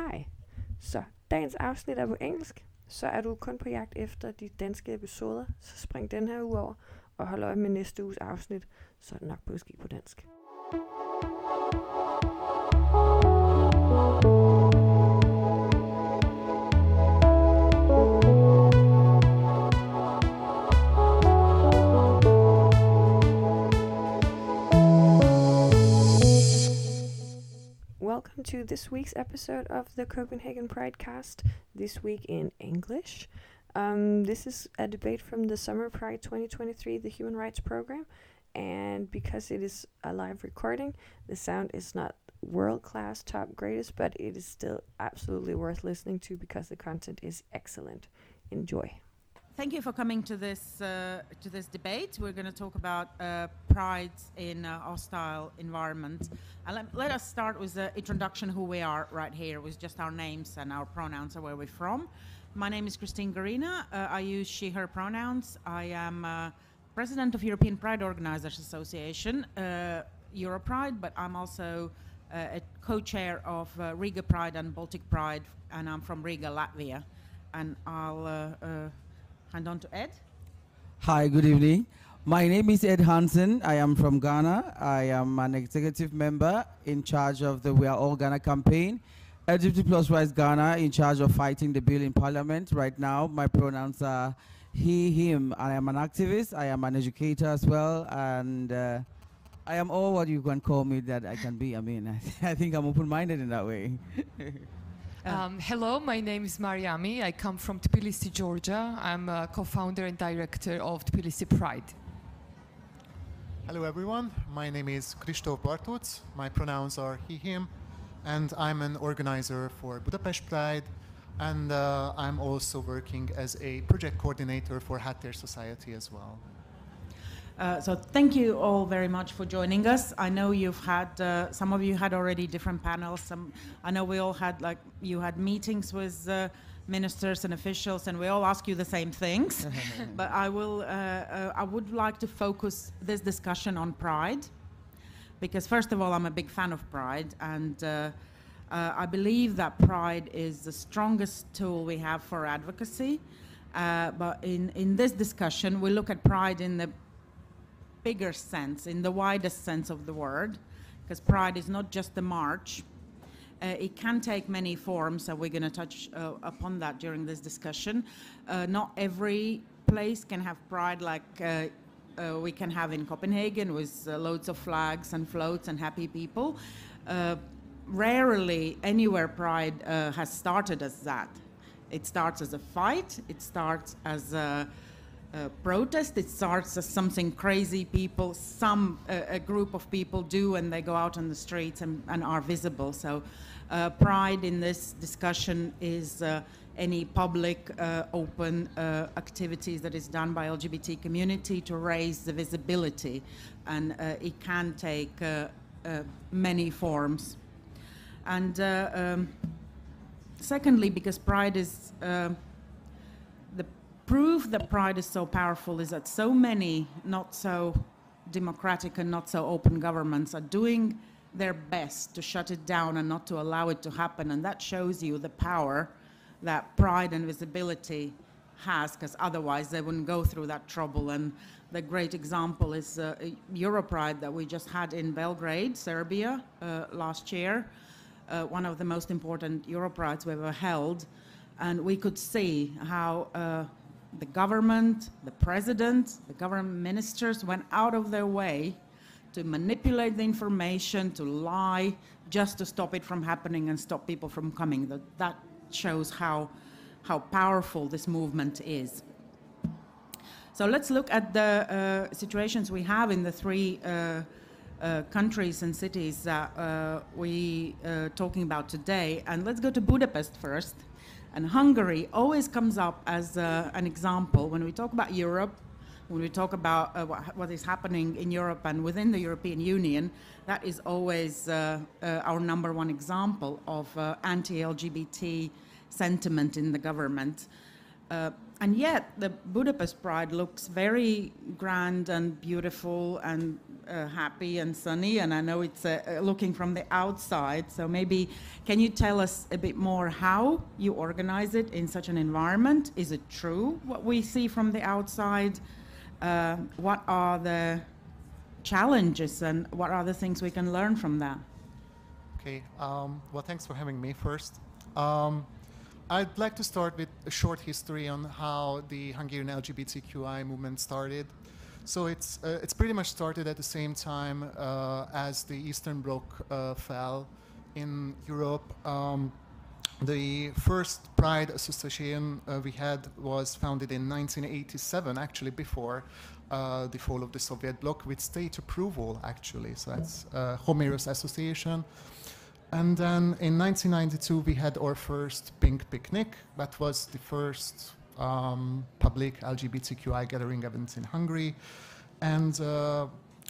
Hej. Så dagens afsnit er på engelsk. Så er du kun på jagt efter de danske episoder, så spring den her uge over og hold øje med næste uges afsnit, så er det nok på ski på dansk. This week's episode of the Copenhagen Pride cast, this week in English. Um, this is a debate from the Summer Pride 2023, the Human Rights Program, and because it is a live recording, the sound is not world class, top greatest, but it is still absolutely worth listening to because the content is excellent. Enjoy. Thank you for coming to this uh, to this debate. We're going to talk about uh, pride in a hostile environment. Let, let us start with the introduction who we are right here, with just our names and our pronouns and where we're from. My name is Kristine Garina. Uh, I use she/her pronouns. I am uh, president of European Pride Organizers Association, uh, Europride, but I'm also a co-chair of Riga Pride and Baltic Pride, and I'm from Riga, Latvia. And I'll hand on to Ed. Hi, good evening. My name is Ed Hansen. I am from Ghana. I am an executive member in charge of the We Are All Ghana campaign. LGBT Plus Ghana in charge of fighting the bill in parliament. Right now, my pronouns are he, him. I am an activist. I am an educator as well. And uh, I am all what you can call me that I can be. I mean, I think I'm open minded in that way. Um, hello, my name is Mariami. I come from Tbilisi, Georgia. I'm a co-founder and director of Tbilisi Pride. Hello everyone, my name is Kristóf Bartuc, my pronouns are he, him, and I'm an organizer for Budapest Pride, and uh, I'm also working as a project coordinator for Háttér Society as well. Uh, so thank you all very much for joining us. I know you've had uh, some of you had already different panels. Some I know we all had like you had meetings with uh, ministers and officials, and we all ask you the same things. but I will uh, uh, I would like to focus this discussion on pride, because first of all I'm a big fan of pride, and uh, I believe that pride is the strongest tool we have for advocacy. but in in this discussion, we look at pride in the bigger sense, in the widest sense of the word, because pride is not just the march. Uh, it can take many forms, and we're going to touch uh, upon that during this discussion. Uh, not every place can have pride like uh, uh, we can have in Copenhagen with uh, loads of flags and floats and happy people. rarely anywhere pride has started as that. It starts as a fight, it starts as a uh, protest. It starts as something crazy people, some uh, a group of people do, and they go out on the streets and, and are visible. So, uh, pride in this discussion is uh, any public, uh, open activities that is done by LGBT community to raise the visibility, and it can take many forms. And um, secondly, because pride is proof that pride is so powerful is that so many not so democratic and not so open governments are doing their best to shut it down and not to allow it to happen. And that shows you the power that pride and visibility has, because otherwise they wouldn't go through that trouble. And the great example is uh, Europride that we just had in Belgrade, Serbia, uh, last year. Uh, one of the most important Europrides we ever held. And we could see how uh, the government, the president, the government ministers went out of their way to manipulate the information, to lie, just to stop it from happening and stop people from coming. That, that shows how, how powerful this movement is. So let's look at the uh, situations we have in the three uh, uh, countries and cities that uh, we are uh, talking about today. And let's go to Budapest first. And Hungary always comes up as uh, an example when we talk about Europe, when we talk about uh, what, what is happening in Europe and within the European Union, that is always uh, uh our number one example of uh, anti LGBT sentiment in the government. And yet, the Budapest Pride looks very grand and beautiful and uh, happy and sunny. And I know it's uh, uh, looking from the outside. So maybe can you tell us a bit more how you organize it in such an environment? Is it true what we see from the outside? Uh, what are the challenges and what are the things we can learn from that? Okay. Um, well, thanks for having me first. Um, I'd like to start with a short history on how the Hungarian LGBTQI movement started. So it's uh, it's pretty much started at the same time uh, as the Eastern Bloc uh, fell in Europe. Um, the first Pride Association uh, we had was founded in 1987, actually before uh, the fall of the Soviet bloc, with state approval, actually. So that's uh, Homeros Association. And then in 1992, we had our first Pink Picnic. That was the first um, public LGBTQI gathering event in Hungary. And uh,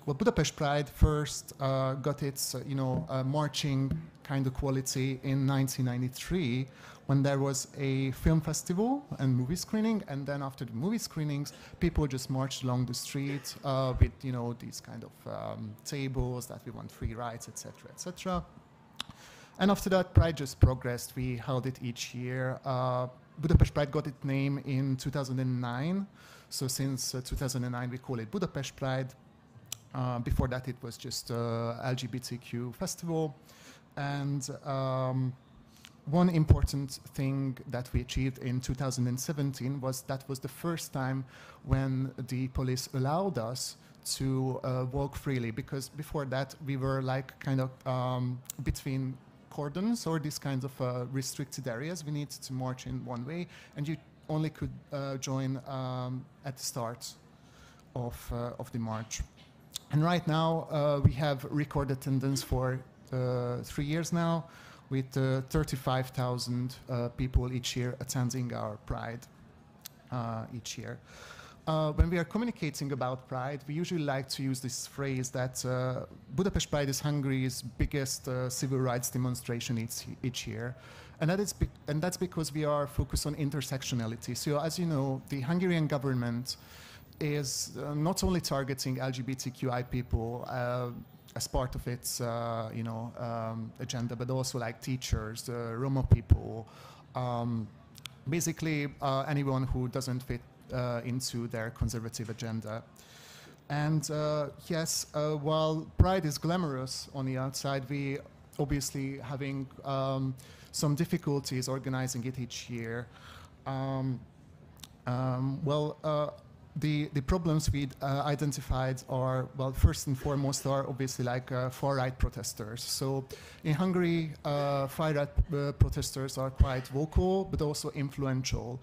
well, Budapest Pride first uh, got its, uh, you know, uh, marching kind of quality in 1993 when there was a film festival and movie screening. And then after the movie screenings, people just marched along the street uh, with, you know, these kind of um, tables that we want free rides, etc., etc. And after that, Pride just progressed. We held it each year. Uh, Budapest Pride got its name in 2009. So since uh, 2009, we call it Budapest Pride. Uh, before that, it was just uh, LGBTQ festival. And um, one important thing that we achieved in 2017 was that was the first time when the police allowed us to uh, walk freely because before that we were like kind of um, between cordons or these kinds of uh, restricted areas. We need to march in one way, and you only could uh, join um, at the start of, uh, of the march. And right now, uh, we have record attendance for uh, three years now, with uh, 35,000 people each year attending our Pride each year. Uh, when we are communicating about Pride, we usually like to use this phrase that uh, Budapest Pride is Hungary's biggest uh, civil rights demonstration each, each year. And, that is and that's because we are focused on intersectionality. So, as you know, the Hungarian government is uh, not only targeting LGBTQI people uh, as part of its, uh, you know, um, agenda, but also like teachers, Roma people, um, basically anyone who doesn't fit uh, into their conservative agenda. And uh, yes, uh, while Pride is glamorous on the outside, we obviously having um, some difficulties organizing it each year. Um, um, well, uh, the, the problems we uh, identified are, well, first and foremost are obviously like uh, far-right protesters. So in Hungary, far-right protesters are quite vocal, but also influential.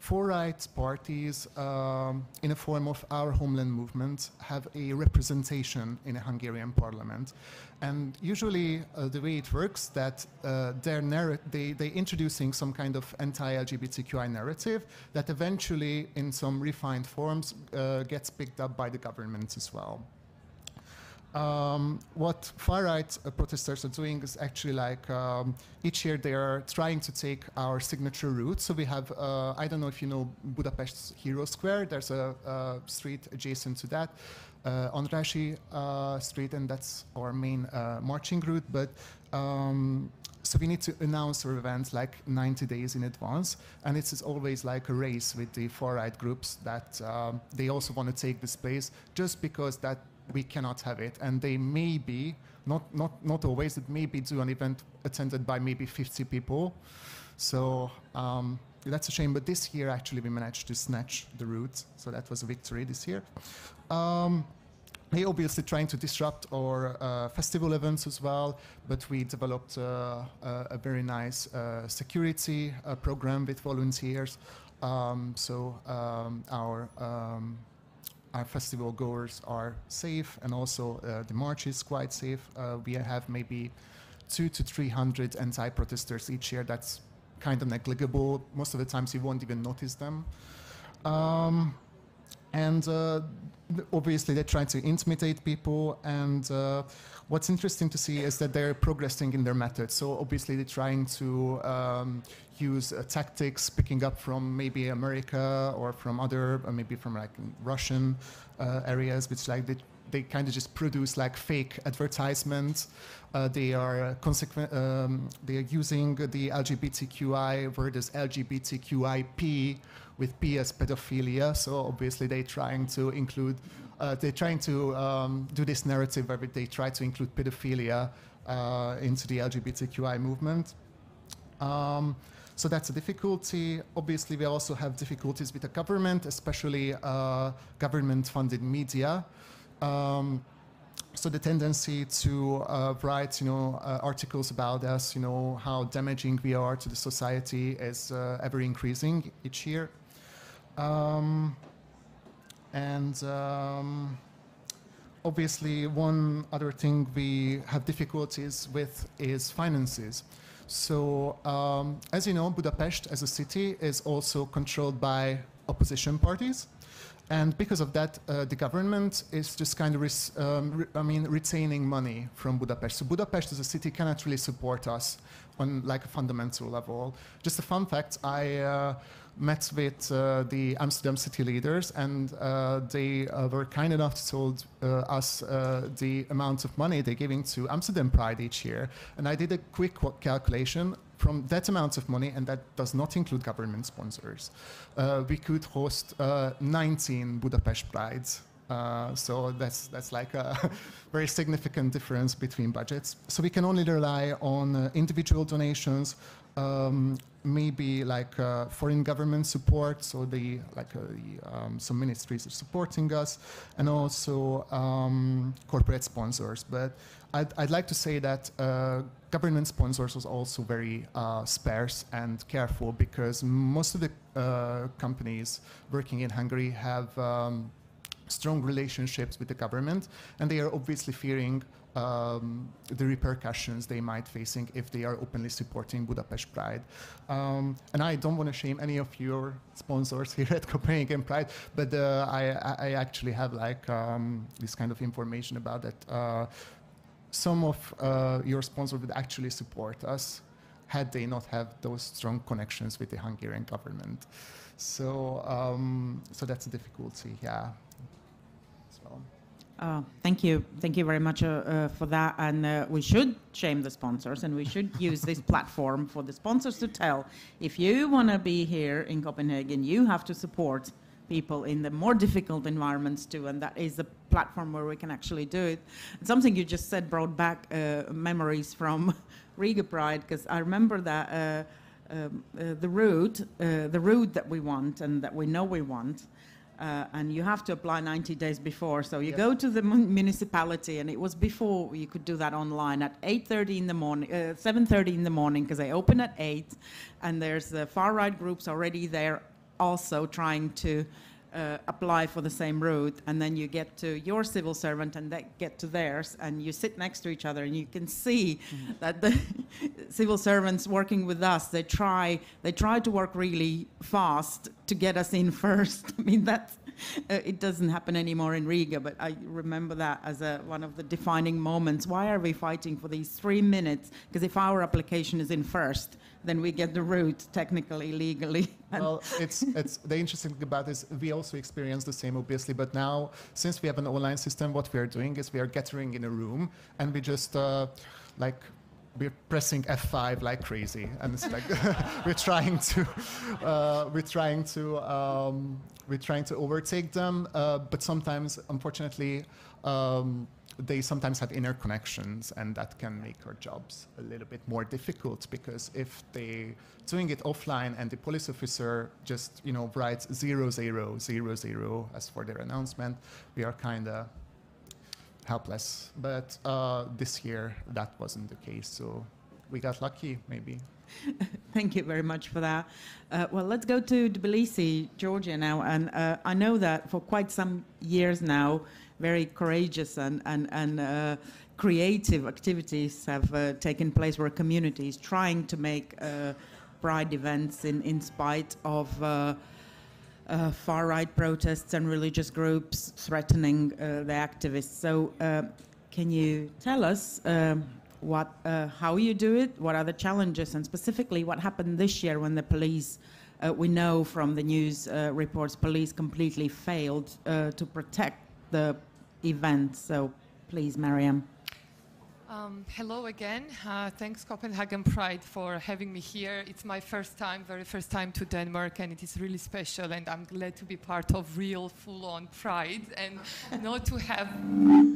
Far right parties, um, in a form of our homeland movement, have a representation in a Hungarian parliament. And usually uh, the way it works that uh, they're they, they introducing some kind of anti-LGBTQI narrative that eventually, in some refined forms, uh, gets picked up by the government as well. Um, what far right uh, protesters are doing is actually like um, each year they are trying to take our signature route. So we have, uh, I don't know if you know Budapest's Hero Square, there's a, a street adjacent to that, uh, uh, Street, and that's our main uh, marching route. But um, so we need to announce our events like 90 days in advance, and it's always like a race with the far right groups that um, they also want to take the space just because that we cannot have it. And they may be, not, not, not always, it may be do an event attended by maybe 50 people. So um, that's a shame. But this year, actually, we managed to snatch the route. So that was a victory this year. Um, they obviously trying to disrupt our uh, festival events as well, but we developed uh, a, a, very nice uh, security uh, program with volunteers. Um, so um, our um, our festival goers are safe and also uh, the march is quite safe. Uh, we have maybe two to 300 anti-protesters each year. That's kind of negligible. Most of the times you won't even notice them. Um, and uh, obviously they try to intimidate people and uh, what's interesting to see is that they're progressing in their methods. So obviously they're trying to um, use uh, tactics picking up from maybe america or from other uh, maybe from like russian uh, areas which like they, they kind of just produce like fake advertisements uh, they are consequent um, they are using the lgbtqi word as lgbtqip with P as pedophilia. So obviously they're trying to include, uh, they're trying to um, do this narrative where they try to include pedophilia uh, into the LGBTQI movement. Um, so that's a difficulty. Obviously, we also have difficulties with the government, especially uh, government-funded media. Um, so the tendency to uh, write, you know, uh, articles about us, you know, how damaging we are to the society is uh, ever increasing each year. Um, and um, obviously, one other thing we have difficulties with is finances. So, um, as you know, Budapest as a city is also controlled by opposition parties. And because of that, uh, the government is just kind of, um, I mean, retaining money from Budapest. So Budapest as a city cannot really support us on like a fundamental level. Just a fun fact: I uh, met with uh, the Amsterdam city leaders, and uh, they uh, were kind enough to told uh, us the amount of money they're giving to Amsterdam Pride each year. And I did a quick calculation. From that amount of money, and that does not include government sponsors, uh, we could host 19 Budapest Prides. Uh, so that's that's like a very significant difference between budgets. So we can only rely on uh, individual donations, um, maybe like uh, foreign government support, so the like uh, the, um, some ministries are supporting us, and also um, corporate sponsors. But I'd, I'd like to say that uh, government sponsors was also very uh, sparse and careful because most of the uh, companies working in Hungary have. Um, strong relationships with the government, and they are obviously fearing um, the repercussions they might facing if they are openly supporting Budapest Pride. Um, and I don't want to shame any of your sponsors here at Copenhagen Pride, but uh, I, I actually have like um, this kind of information about that. Uh, some of uh, your sponsors would actually support us had they not have those strong connections with the Hungarian government. So, um, so that's a difficulty, yeah. So. Uh, thank you. Thank you very much uh, uh, for that. And uh, we should shame the sponsors and we should use this platform for the sponsors to tell if you want to be here in Copenhagen, you have to support people in the more difficult environments too. And that is the platform where we can actually do it. Something you just said brought back uh, memories from Riga Pride because I remember that. Uh, um, the route, the route that we want and that we know we want, uh, and you have to apply 90 days before. So you Yes. go to the mun- municipality, and it was before you could do that online at 8:30 in the morning, uh, 7:30 in the morning, because they open at 8, and there's the far right groups already there, also trying to. Uh, apply for the same route, and then you get to your civil servant, and they get to theirs, and you sit next to each other, and you can see that the civil servants working with us, they try, they try to work really fast to get us in first. I mean, that's, uh, it doesn't happen anymore in Riga, but I remember that as a, one of the defining moments. Why are we fighting for these three minutes? Because if our application is in first, then we get the route technically, legally. Well, it's it's the interesting thing about this. We also experience the same, obviously, but now since we have an online system, what we are doing is we are gathering in a room and we just uh, like we're pressing F5 like crazy, and it's like we're trying to uh, we're trying to um, we're trying to overtake them, uh, but sometimes, unfortunately. Um, they sometimes have inner connections and that can make our jobs a little bit more difficult because if they're doing it offline and the police officer just you know writes zero zero zero zero as for their announcement we are kind of helpless. But uh, this year that wasn't the case so we got lucky maybe Thank you very much for that. Uh, well, let's go to Tbilisi, Georgia now. And uh, I know that for quite some years now, very courageous and, and, and uh, creative activities have uh, taken place where communities trying to make uh, pride events in, in spite of. Uh, far right protests and religious groups threatening the activists. So, can you tell us um, what, uh, how you do it? What are the challenges, and specifically what happened this year when the police? Uh, we know from the news uh, reports, police completely failed to protect the event. So, please, Mariam. Um, hello again. Uh, thanks Copenhagen Pride for having me here. It's my first time, very first time to Denmark, and it is really special. And I'm glad to be part of real, full-on Pride, and not to have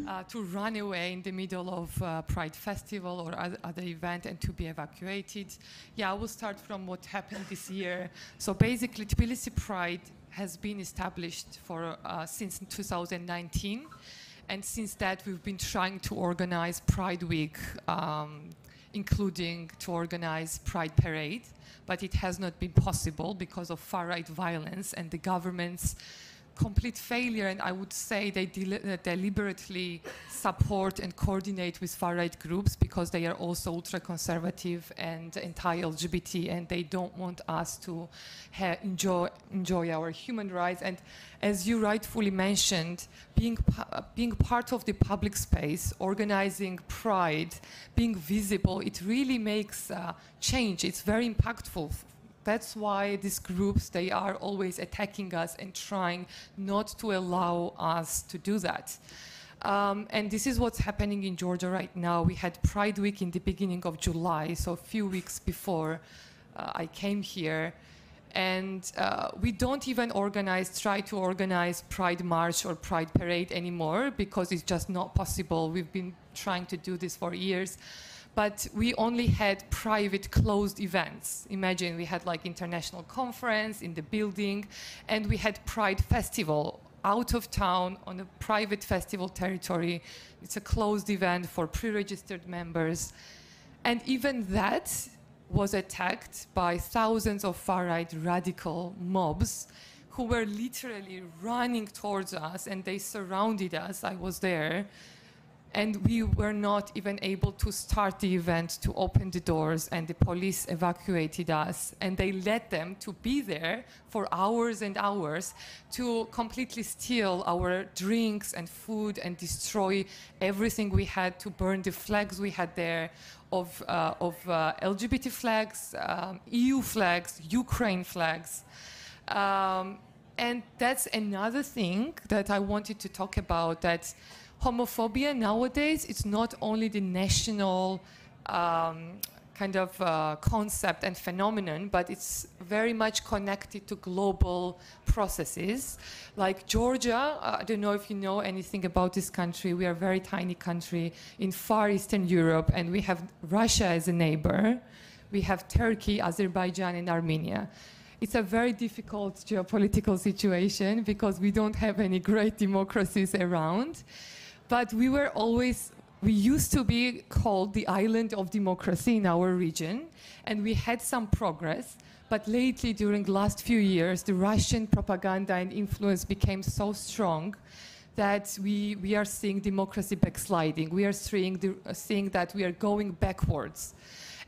uh, to run away in the middle of uh, Pride Festival or other, other event and to be evacuated. Yeah, I will start from what happened this year. So basically, Tbilisi Pride has been established for uh, since 2019. And since that, we've been trying to organize Pride Week, um, including to organize Pride Parade, but it has not been possible because of far-right violence and the government's complete failure, and I would say they del deliberately support and coordinate with far-right groups because they are also ultra-conservative and anti-LGBT, and they don't want us to enjoy, enjoy our human rights. And as you rightfully mentioned, being, being part of the public space, organizing pride, being visible, it really makes uh, change. It's very impactful that's why these groups, they are always attacking us and trying not to allow us to do that. Um, and this is what's happening in Georgia right now. We had Pride Week in the beginning of July, so a few weeks before uh, I came here. And uh, we don't even organize, try to organize Pride March or Pride Parade anymore because it's just not possible. We've been trying to do this for years but we only had private closed events. Imagine we had like international conference in the building and we had Pride Festival out of town on a private festival territory. It's a closed event for pre-registered members. And even that was attacked by thousands of far-right radical mobs who were literally running towards us and they surrounded us. I was there and we were not even able to start the event to open the doors and the police evacuated us and they let them to be there for hours and hours to completely steal our drinks and food and destroy everything we had to burn the flags we had there of, uh, of uh, lgbt flags um, eu flags ukraine flags. Um, and that's another thing that i wanted to talk about that homophobia nowadays it's not only the national um, kind of uh, concept and phenomenon, but it's very much connected to global processes. Like Georgia, uh, I don't know if you know anything about this country. We are a very tiny country in far Eastern Europe, and we have Russia as a neighbor. We have Turkey, Azerbaijan, and Armenia. It's a very difficult geopolitical situation because we don't have any great democracies around. But we were always, we used to be called the island of democracy in our region, and we had some progress. But lately, during the last few years, the Russian propaganda and influence became so strong that we, we are seeing democracy backsliding. We are seeing, the, seeing that we are going backwards.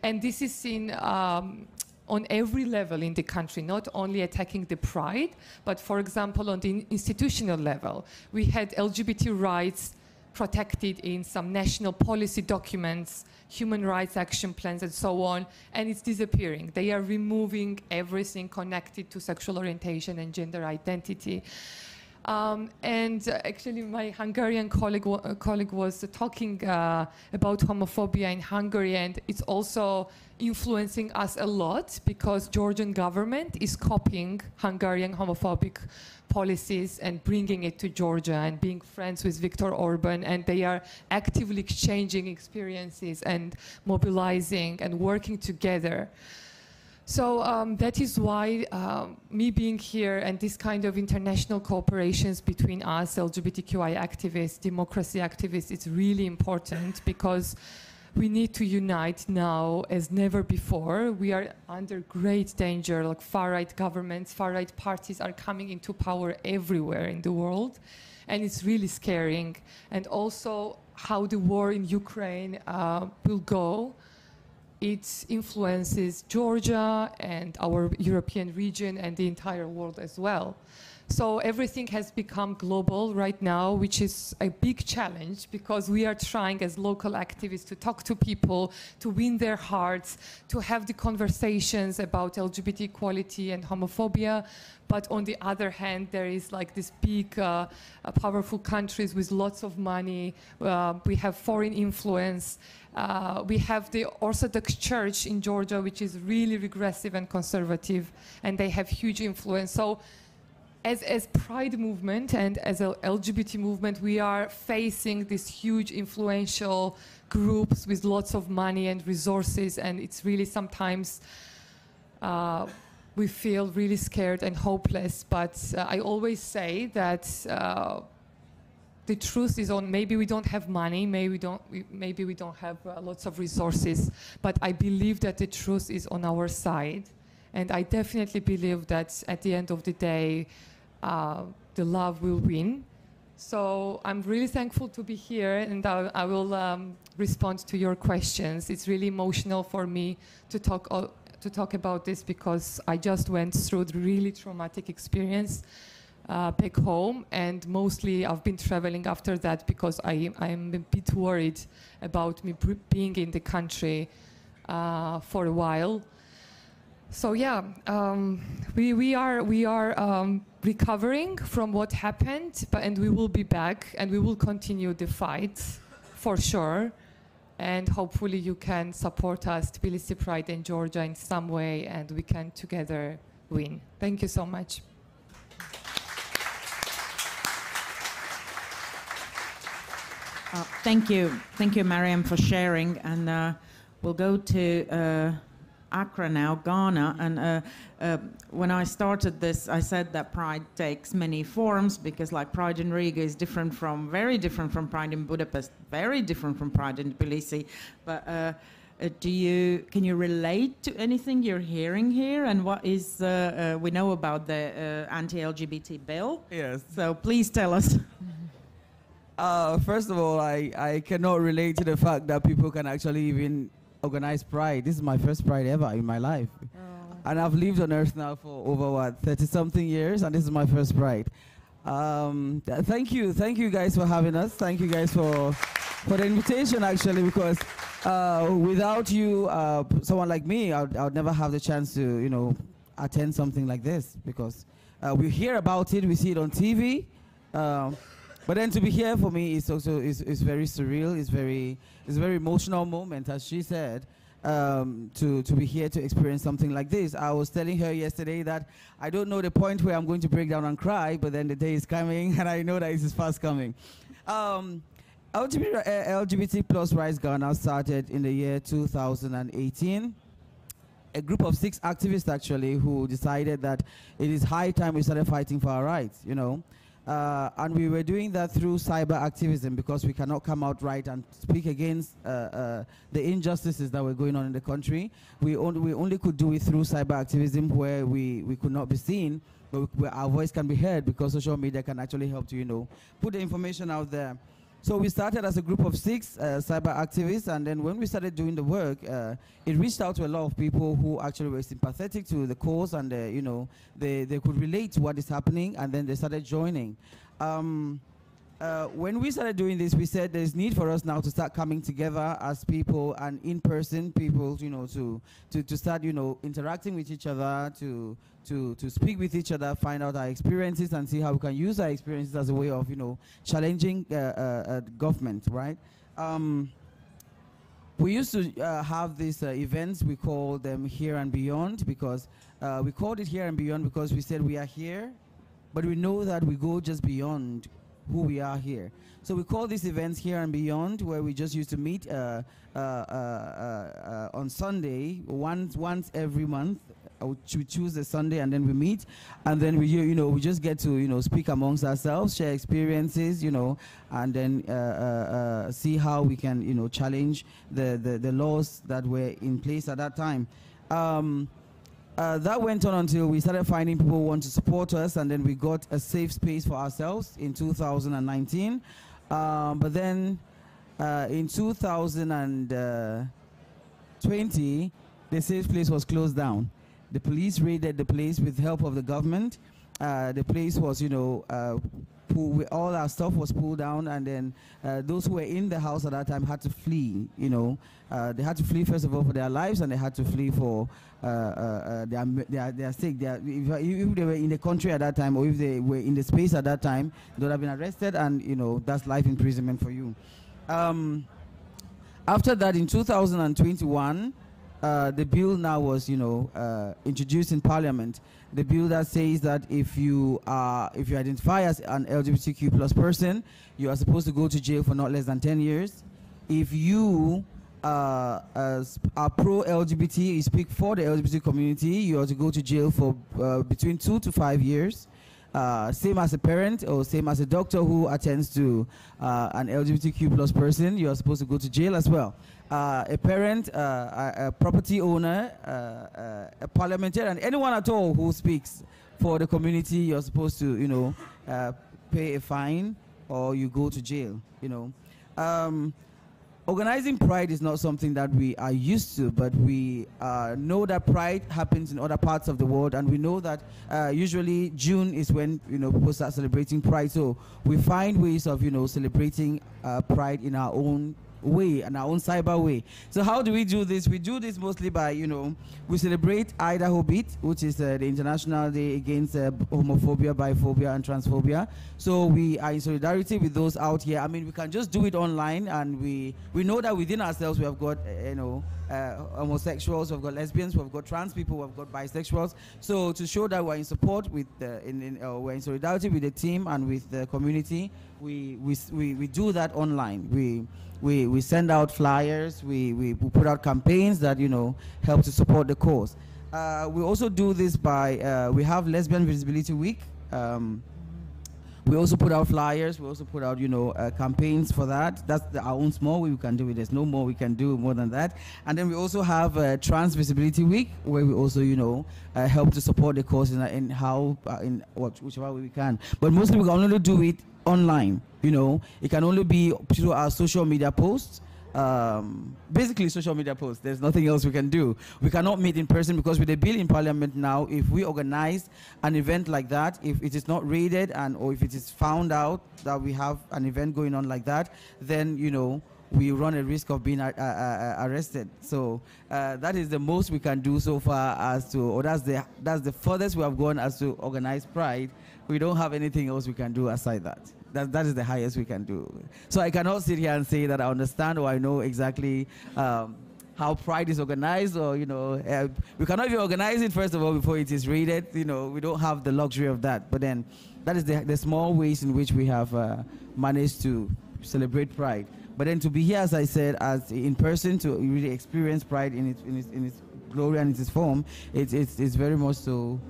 And this is seen um, on every level in the country, not only attacking the pride, but for example, on the institutional level. We had LGBT rights protected in some national policy documents, human rights action plans, and so on, and it's disappearing. They are removing everything connected to sexual orientation and gender identity. Um, and uh, actually, my Hungarian colleague, uh, colleague was uh, talking about homophobia in Hungary, and it's also influencing us a lot because Georgian government is copying Hungarian homophobic policies and bringing it to Georgia and being friends with Viktor Orban, and they are actively exchanging experiences and mobilizing and working together. So um, that is why um, me being here and this kind of international cooperations between us, LGBTQI activists, democracy activists, it's really important because we need to unite now as never before. We are under great danger, like far-right governments, far-right parties are coming into power everywhere in the world, and it's really scaring. And also how the war in Ukraine uh, will go it influences Georgia and our European region and the entire world as well. So everything has become global right now, which is a big challenge because we are trying as local activists to talk to people, to win their hearts, to have the conversations about LGBT equality and homophobia. But on the other hand, there is like this big, uh, uh, powerful countries with lots of money. Uh, we have foreign influence. Uh, we have the Orthodox Church in Georgia, which is really regressive and conservative, and they have huge influence. So as, as Pride movement and as a LGBT movement, we are facing these huge influential groups with lots of money and resources, and it's really sometimes uh, we feel really scared and hopeless. But uh, I always say that uh, the truth is on maybe we don't have money, maybe we don't, we, maybe we don't have uh, lots of resources, but I believe that the truth is on our side. And I definitely believe that at the end of the day, uh, the love will win. So I'm really thankful to be here, and I, I will um, respond to your questions. It's really emotional for me to talk to talk about this because I just went through the really traumatic experience uh, back home, and mostly I've been traveling after that because I I'm a bit worried about me being in the country uh, for a while. So yeah, um, we, we are, we are um, recovering from what happened, but, and we will be back and we will continue the fight for sure. And hopefully you can support us, Tbilisi Pride in Georgia in some way and we can together win. Thank you so much. Uh, thank you. Thank you, Mariam, for sharing. And uh, we'll go to uh, Accra now, Ghana. And uh, uh, when I started this, I said that Pride takes many forms because, like, Pride in Riga is different from, very different from Pride in Budapest, very different from Pride in Tbilisi. But uh, uh do you can you relate to anything you're hearing here? And what is uh, uh, we know about the anti-LGBT bill? Yes. So please tell us. first of all, I, I cannot relate to the fact that people can actually even organized pride. This is my first pride ever in my life. Oh. And I've lived on earth now for over what, 30 something years, and this is my first pride. Um, th- thank you. Thank you guys for having us. Thank you guys for, for the invitation, actually, because uh, without you, uh, someone like me, I would, I would never have the chance to, you know, attend something like this because uh, we hear about it, we see it on TV. Um, but then to be here for me is also is, is very surreal. It's very it's a very emotional moment, as she said. Um, to, to be here to experience something like this. I was telling her yesterday that I don't know the point where I'm going to break down and cry, but then the day is coming, and I know that it is fast coming. Um, LGBT, uh, LGBT plus Rights Ghana started in the year 2018 a group of six activists actually who decided that it is high time we started fighting for our rights, you know. Uh, and we were doing that through cyber activism because we cannot come out right and speak against uh, uh, the injustices that were going on in the country. We, on, we only could do it through cyber activism where we, we could not be seen, but we, our voice can be heard because social media can actually help to, you know, put the information out there. So we started as a group of six uh, cyber activists, and then when we started doing the work, uh, it reached out to a lot of people who actually were sympathetic to the cause, and uh, you know they they could relate to what is happening, and then they started joining. Um, uh, when we started doing this, we said there's need for us now to start coming together as people and in-person people, you know, to, to, to start, you know, interacting with each other, to, to, to speak with each other, find out our experiences and see how we can use our experiences as a way of, you know, challenging uh, uh, uh government, right? Um, we used to uh, have these uh, events, we call them Here and Beyond, because we called it Here and Beyond because we said we are here, but we know that we go just beyond who we are here. So we call these events here and beyond, where we just used to meet uh, uh, uh, uh on Sunday once once every month. Uh, we choose the Sunday and then we meet, and then we you know we just get to you know speak amongst ourselves, share experiences, you know, and then uh, see how we can you know challenge the, the the laws that were in place at that time. Um, uh, that went on until we started finding people who want to support us, and then we got a safe space for ourselves in 2019. Um, but then uh, in 2000 and uh, 2020, the safe place was closed down. The police raided the place with help of the government. Uh, the place was, you know, uh, pull, all our stuff was pulled down, and then uh, those who were in the house at that time had to flee. You know, uh, they had to flee first of all for their lives, and they had to flee for uh, their, their their sake. Their, if, if they were in the country at that time, or if they were in the space at that time, they would have been arrested, and you know that's life imprisonment for you. Um, after that, in 2021. Uh, the bill now was, you know, introduced in Parliament. The bill that says that if you are, if you identify as an LGBTQ plus person, you are supposed to go to jail for not less than 10 years. If you uh, are pro LGBT, you speak for the LGBT community, you are to go to jail for uh, between two to five years. Uh, same as a parent or same as a doctor who attends to uh, an LGBTQ plus person, you are supposed to go to jail as well. Uh, a parent, uh, a, a, property owner, uh, uh, a parliamentarian, anyone at all who speaks for the community, you're supposed to, you know, pay a fine or you go to jail, you know. Um, organizing pride is not something that we are used to, but we uh, know that pride happens in other parts of the world, and we know that uh, usually June is when you know people start celebrating pride. So we find ways of you know celebrating uh, pride in our own way and our own cyber way. So how do we do this? We do this mostly by, you know, we celebrate IDAHOBIT, which is uh, the International Day Against uh, Homophobia, Biphobia, and Transphobia. So we are in solidarity with those out here. I mean, we can just do it online, and we we know that within ourselves we have got, uh, you know, uh, homosexuals, we've got lesbians, we've got trans people, we've got bisexuals. So to show that we're in support with, the, in, in uh, we're in solidarity with the team and with the community, we, we, we, we do that online. We, we, we send out flyers, we, we, we put out campaigns that, you know, help to support the cause. Uh, we also do this by, uh, we have Lesbian Visibility Week. Um, we also put out flyers. We also put out, you know, uh, campaigns for that. That's the, our own small way we can do it. There's no more we can do more than that. And then we also have uh, Trans Visibility Week, where we also, you know, uh, help to support the cause in, in how, uh, in what, whichever way we can. But mostly we can only do it online. You know, it can only be through our social media posts um, basically social media posts. There's nothing else we can do. We cannot meet in person because with the bill in parliament now, if we organize an event like that, if it is not raided and or if it is found out that we have an event going on like that, then you know we run a risk of being uh, uh, arrested. So uh, that is the most we can do so far as to, or that's the that's the furthest we have gone as to organize Pride. We don't have anything else we can do aside that. That, that is the highest we can do. So I cannot sit here and say that I understand or I know exactly um, how Pride is organized, or you know, uh, we cannot even organize it first of all before it is rated. You know, we don't have the luxury of that. But then, that is the, the small ways in which we have uh, managed to celebrate Pride. But then to be here, as I said, as in person to really experience Pride in its in its, in its glory and its form, it's, it's, it's very much so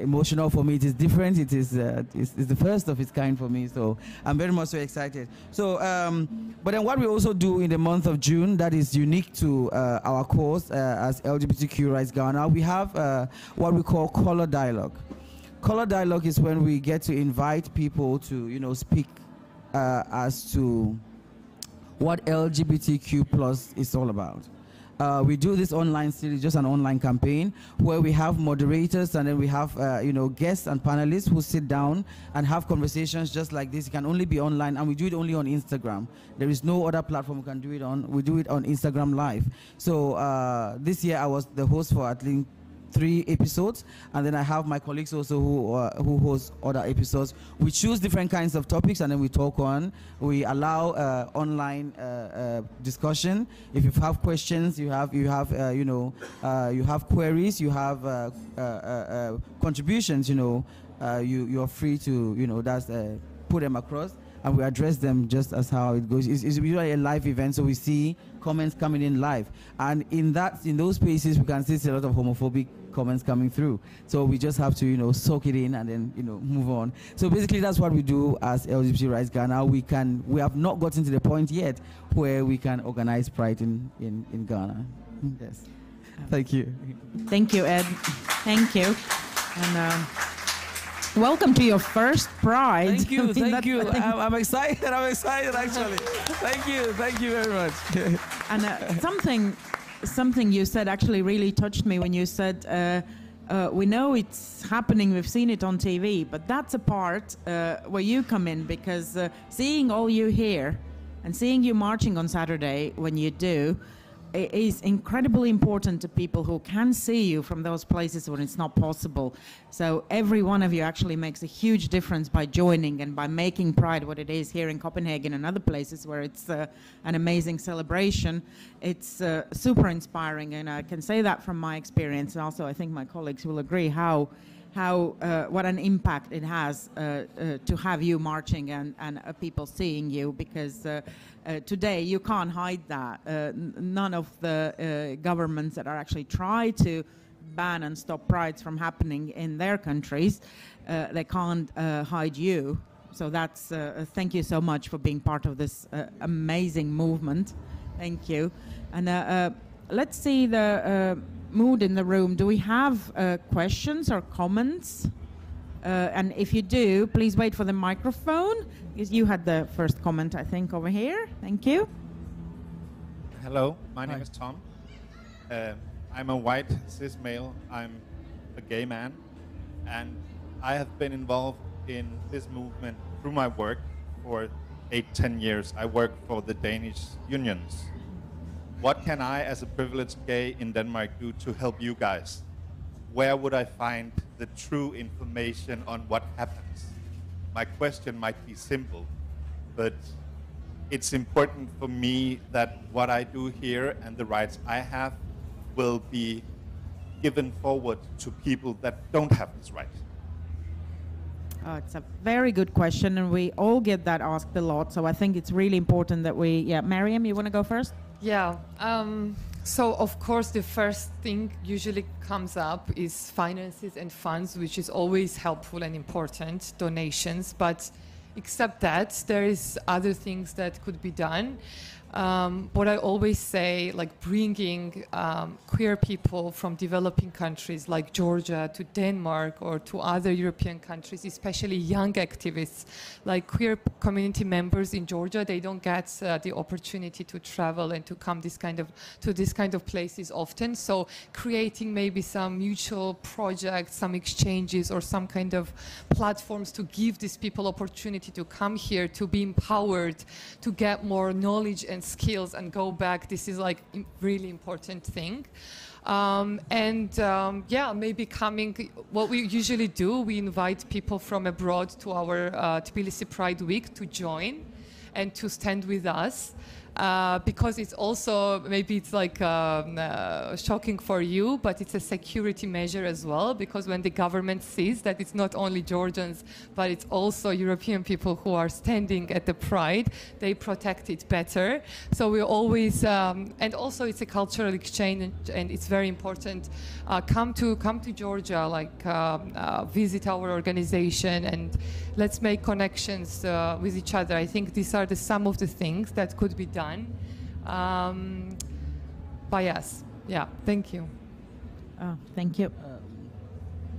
emotional for me. It is different. It is uh, it's, it's, the first of its kind for me. So I'm very much so excited. So, um, but then what we also do in the month of June that is unique to uh, our course uh, as LGBTQ Rights Ghana, we have uh, what we call color dialogue. Color dialogue is when we get to invite people to you know speak uh, as to what LGBTQ plus is all about. Uh, we do this online series, just an online campaign, where we have moderators and then we have, uh, you know, guests and panelists who sit down and have conversations just like this. It can only be online, and we do it only on Instagram. There is no other platform we can do it on. We do it on Instagram Live. So uh, this year I was the host for at least three episodes, and then I have my colleagues also who uh, who host other episodes. We choose different kinds of topics, and then we talk on. We allow uh, online uh, uh discussion. If you have questions, you have you have uh, you know uh, you have queries, you have contributions. You know, you you are free to you know that's put them across and we address them just as how it goes. It's, it's usually a live event, so we see comments coming in live, and in that in those spaces we can see a lot of homophobic comments coming through. So we just have to, you know, soak it in and then, you know, move on. So basically that's what we do as LGBT Rights Ghana. We can, we have not gotten to the point yet where we can organize Pride in, in, in Ghana. Yes. Thank you. Thank you, Ed. Thank you. And um, welcome to your first Pride. Thank you. thank you. I'm, I'm, excited. I'm excited, actually. thank you. Thank you very much. and uh, something something you said actually really touched me when you said. Uh, uh, we know it's happening, we've seen it on TV, but that's a part uh, where you come in because uh, seeing all you here and seeing you marching on Saturday when you do, is incredibly important to people who can see you from those places when it's not possible. So every one of you actually makes a huge difference by joining and by making Pride what it is here in Copenhagen and other places where it's uh, an amazing celebration. It's uh, super inspiring, and I can say that from my experience. And also, I think my colleagues will agree how how uh, what an impact it has uh, uh, to have you marching and, and uh, people seeing you because uh, uh, today you can't hide that. None of the governments that are actually try to ban and stop prides from happening in their countries they can't hide you. So that's thank you so much for being part of this amazing movement. Thank you. And let's see the mood in the room. Do we have uh, questions or comments? Uh, and if you do, please wait for the microphone. You had the first comment, I think, over here. Thank you. Hello, my name Hi. is Tom. Uh, I'm a white cis male. I'm a gay man, and I have been involved in this movement through my work for eight, ten years. I work for the Danish unions what can I, as a privileged gay in Denmark, do to help you guys? Where would I find the true information on what happens? My question might be simple, but it's important for me that what I do here and the rights I have will be given forward to people that don't have this right. Oh, it's a very good question, and we all get that asked a lot. So I think it's really important that we, yeah, Mariam, you want to go first? Yeah. Um, so of course the first thing usually comes up is finances and funds, which is always helpful and important, donations. But except that, there is other things that could be done um, what I always say, like bringing um, queer people from developing countries like Georgia to Denmark or to other European countries, especially young activists, like queer community members in Georgia, they don't get uh, the opportunity to travel and to come this kind of to this kind of places often. So creating maybe some mutual projects, some exchanges, or some kind of platforms to give these people opportunity to come here, to be empowered, to get more knowledge and skills and go back. This is like really important thing. Um, and um, yeah, maybe coming, what we usually do, we invite people from abroad to our uh, Tbilisi Pride Week to join and to stand with us uh, because it's also maybe it's like um, uh, shocking for you, but it's a security measure as well. Because when the government sees that it's not only Georgians, but it's also European people who are standing at the Pride, they protect it better. So we always, um, and also it's a cultural exchange, and it's very important. Uh, come to come to Georgia, like um, uh, visit our organization, and let's make connections uh, with each other. I think these are the some of the things that could be done done um, by us. Yeah, thank you. Oh, thank you.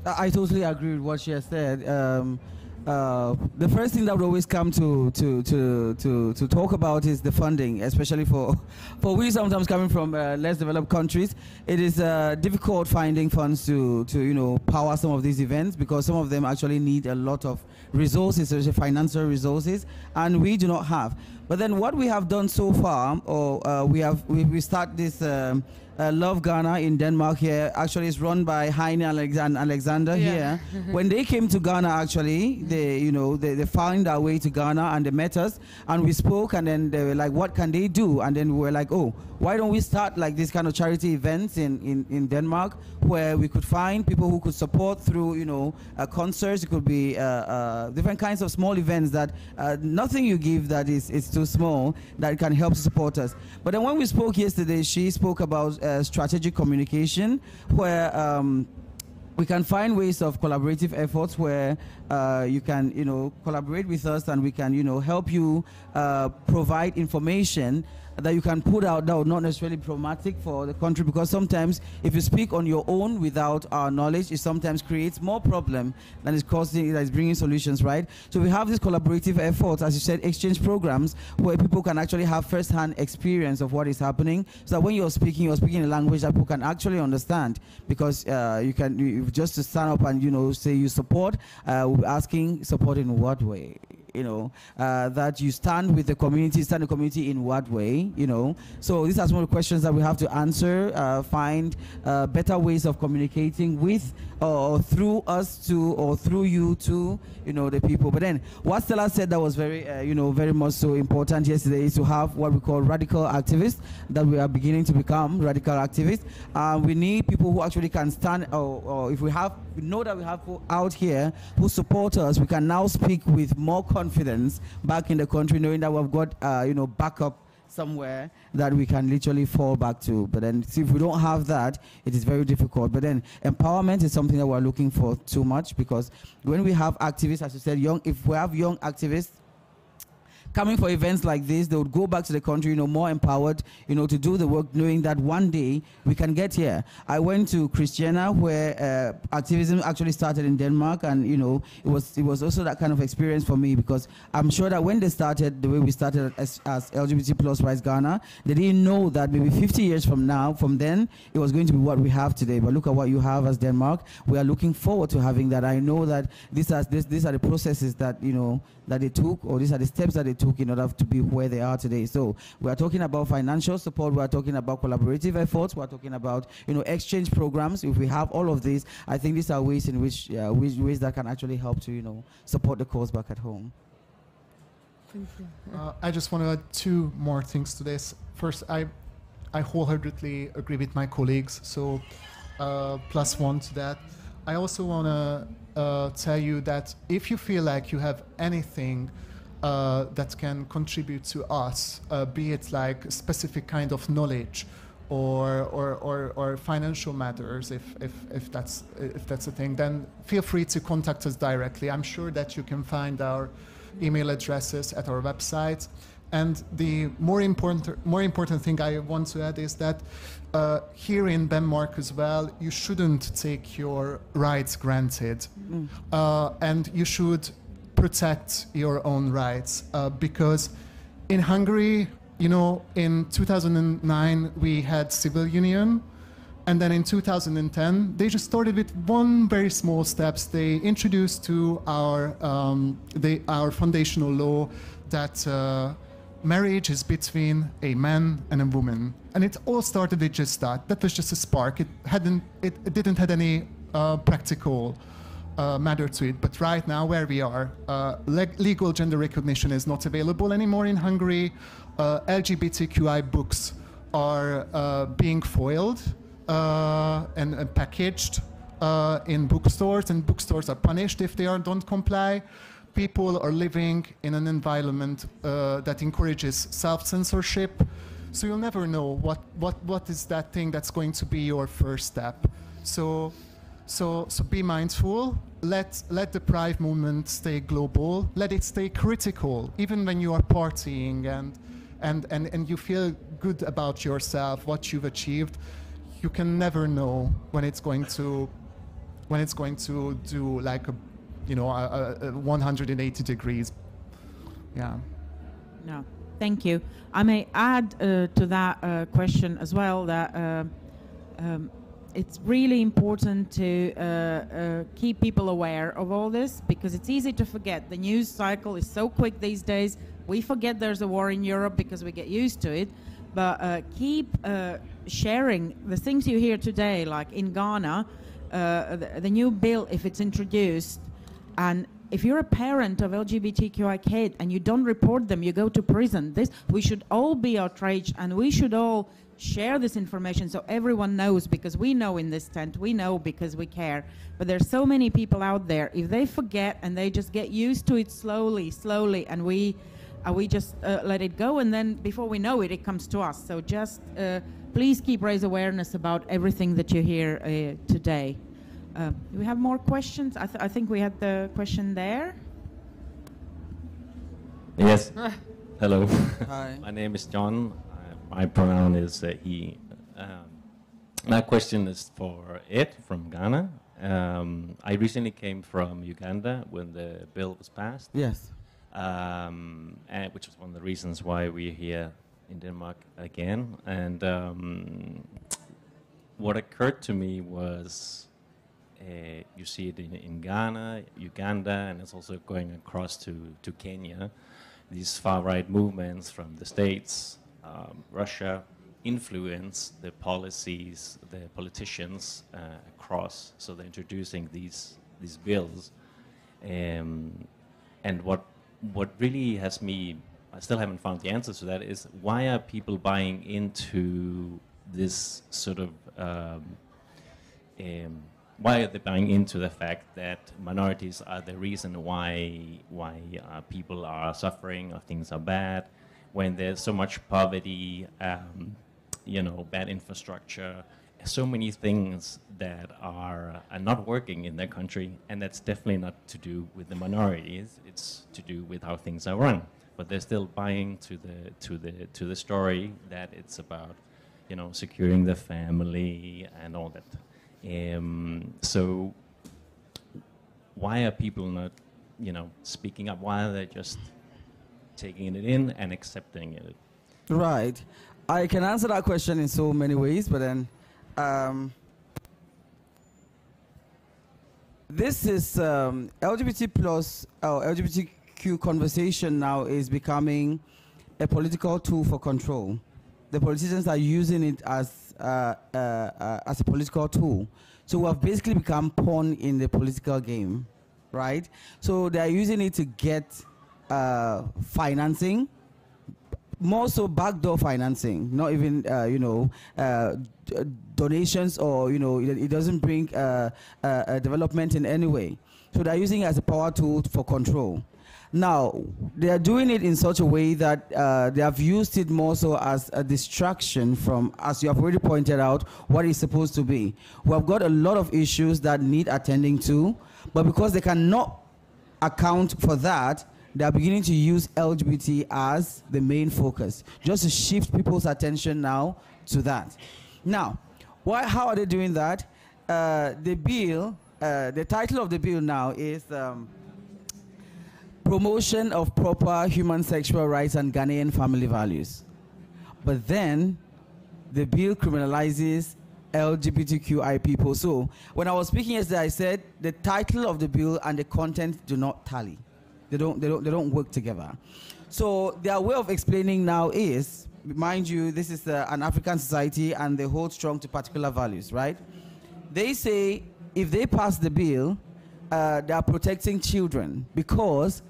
Uh, I totally agree with what she has said. Um, uh, the first thing that would always come to, to, to, to, to talk about is the funding, especially for, for we sometimes coming from uh, less developed countries. It is uh, difficult finding funds to, to you know power some of these events because some of them actually need a lot of resources, especially financial resources, and we do not have. But then what we have done so far, or uh, we have we, we start this. Um, uh, Love Ghana in Denmark here. Actually, it's run by Heine and Alexander yeah. here. when they came to Ghana, actually, they you know they, they found our way to Ghana and they met us and we spoke and then they were like, what can they do? And then we were like, oh, why don't we start like this kind of charity events in, in, in Denmark where we could find people who could support through you know uh, concerts. It could be uh, uh different kinds of small events that uh, nothing you give that is, is too small that can help support us. But then when we spoke yesterday, she spoke about uh, strategic communication where um, we can find ways of collaborative efforts where uh, you can, you know, collaborate with us and we can, you know, help you uh, provide information that you can put out that are not necessarily problematic for the country because sometimes if you speak on your own without our knowledge, it sometimes creates more problem than it's causing, that is bringing solutions, right? So we have these collaborative efforts, as you said, exchange programs where people can actually have first-hand experience of what is happening so that when you're speaking, you're speaking a language that people can actually understand because uh, you can, you, just to stand up and, you know, say you support, uh, asking support in what way? You know, uh, that you stand with the community, stand the community in what way, you know. So these are some of the questions that we have to answer, uh, find uh, better ways of communicating with or through us to or through you to, you know, the people. But then what Stella said that was very, uh, you know, very much so important yesterday is to have what we call radical activists, that we are beginning to become radical activists. Uh, we need people who actually can stand, or, or if we have, we know that we have people out here who support us, we can now speak with more confidence back in the country, knowing that we've got, uh, you know, backup somewhere that we can literally fall back to. But then, see, if we don't have that, it is very difficult. But then, empowerment is something that we're looking for too much because when we have activists, as you said, young, if we have young activists coming for events like this, they would go back to the country, you know, more empowered, you know, to do the work, knowing that one day we can get here. I went to Christiania, where uh, activism actually started in Denmark, and you know, it was it was also that kind of experience for me because I'm sure that when they started, the way we started as, as LGBT plus rights Ghana, they didn't know that maybe 50 years from now, from then, it was going to be what we have today. But look at what you have as Denmark. We are looking forward to having that. I know that these are this, these are the processes that you know that they took, or these are the steps that they took in order to be where they are today. So we are talking about financial support, we are talking about collaborative efforts, we are talking about you know exchange programs. If we have all of these, I think these are ways in which, uh, ways, ways that can actually help to you know support the cause back at home. Thank Uh, I just want to add two more things to this. First, I, I wholeheartedly agree with my colleagues, so uh, plus one to that. I also want to uh, tell you that if you feel like you have anything uh, that can contribute to us, uh, be it like specific kind of knowledge or, or, or, or financial matters, if, if, if, that's, if that's a thing, then feel free to contact us directly. I'm sure that you can find our email addresses at our website. And the more important, more important thing I want to add is that uh, here in Denmark as well, you shouldn't take your rights granted. Mm. Uh, and you should protect your own rights uh, because in Hungary, you know, in 2009 we had civil union, and then in 2010 they just started with one very small steps. They introduced to our um, our foundational law that uh, marriage is between a man and a woman, and it all started with just that. That was just a spark. It hadn't it, it didn't had any uh, practical uh, matter to it. But right now, where we are, uh, leg- legal gender recognition is not available anymore in Hungary. Uh, LGBTQI books are uh, being foiled uh, and, and, packaged uh, in bookstores, and bookstores are punished if they are, don't comply. People are living in an environment that encourages self censorship. So you'll never know what, what, what is that thing that's going to be your first step. So so, so be mindful. Let, let the Pride movement stay global. Let it stay critical, even when you are partying and, and, and, and you feel good about yourself, what you've achieved. You can never know when it's going to, when it's going to do like a, you know, a, a 180 degrees. Yeah. No, thank you. I may add uh, to that uh, question as well that. Uh, um, it's really important to uh, uh, keep people aware of all this because it's easy to forget. The news cycle is so quick these days. We forget there's a war in Europe because we get used to it. But uh, keep uh, sharing the things you hear today, like in Ghana, uh, the, the, new bill, if it's introduced, and if you're a parent of LGBTQI kid and you don't report them, you go to prison. This we should all be outraged, and we should all share this information so everyone knows because we know in this tent, we know because we care. But there's so many people out there. If they forget and they just get used to it slowly, slowly, and we uh, we just uh, let it go, and then before we know it, it comes to us. So just uh, please keep raise awareness about everything that you hear uh, today. Uh, do we have more questions? I, th I think we had the question there. Yes. Hello. Hi. My name is John. my pronoun is uh, he. Um, my question is for Ed from Ghana. Um, I recently came from Uganda when the bill was passed. Yes. Um, and which was one of the reasons why we're here in Denmark again. And um, what occurred to me was uh, you see it in, in, Ghana, Uganda, and it's also going across to, to Kenya. These far right movements from the States, um, Russia, influence the policies, the politicians uh, across. So they're introducing these these bills, um, and what what really has me, I still haven't found the answer to that. Is why are people buying into this sort of um, um, why are they buying into the fact that minorities are the reason why why uh, people are suffering or things are bad when there's so much poverty um, you know, bad infrastructure, so many things that are, are not working in their country, and that's definitely not to do with the minorities. It's to do with how things are run. But they're still buying to the to the to the story that it's about, you know, securing the family and all that. Um, so why are people not, you know, speaking up? Why are they just taking it in and accepting it? Right. I can answer that question in so many ways, but then um, this is um, LGBT plus or LGBTQ conversation now is becoming a political tool for control. The politicians are using it as uh, uh, uh, as a political tool. So we have basically become pawn in the political game, right? So they are using it to get uh, financing more so backdoor financing, not even you know donations or you know it, it doesn't bring development in any way. So they're using it as a power tool for control. Now they are doing it in such a way that uh, they have used it more so as a distraction from, as you have already pointed out, what it's supposed to be. We have got a lot of issues that need attending to, but because they cannot account for that, they are beginning to use LGBT as the main focus, just to shift people's attention now to that. Now, why, how are they doing that? Uh, the bill, uh, the title of the bill now is um, Promotion of Proper Human Sexual Rights and Ghanaian Family Values. But then the bill criminalizes LGBTQI people. So when I was speaking yesterday, I said the title of the bill and the content do not tally. They don't, they don't, they don't work together. So their way of explaining now is, mind you, this is uh, an African society and they hold strong to particular values, right? They say if they pass the bill, uh, they are protecting children because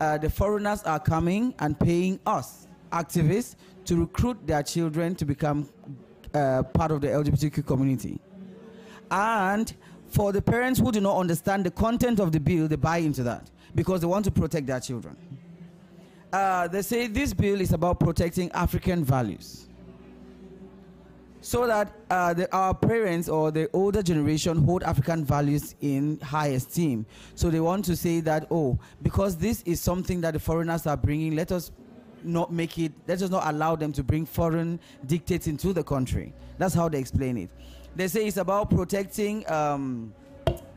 uh, the foreigners are coming and paying us, activists, to recruit their children to become uh, part of the LGBTQ community. And for the parents who do not understand the content of the bill, they buy into that because they want to protect their children. Uh, they say this bill is about protecting African values. So that uh, the, our parents or the older generation hold African values in high esteem. So they want to say that, oh, because this is something that the foreigners are bringing, let us not make it, let us not allow them to bring foreign dictates into the country. That's how they explain it. They say it's about protecting um,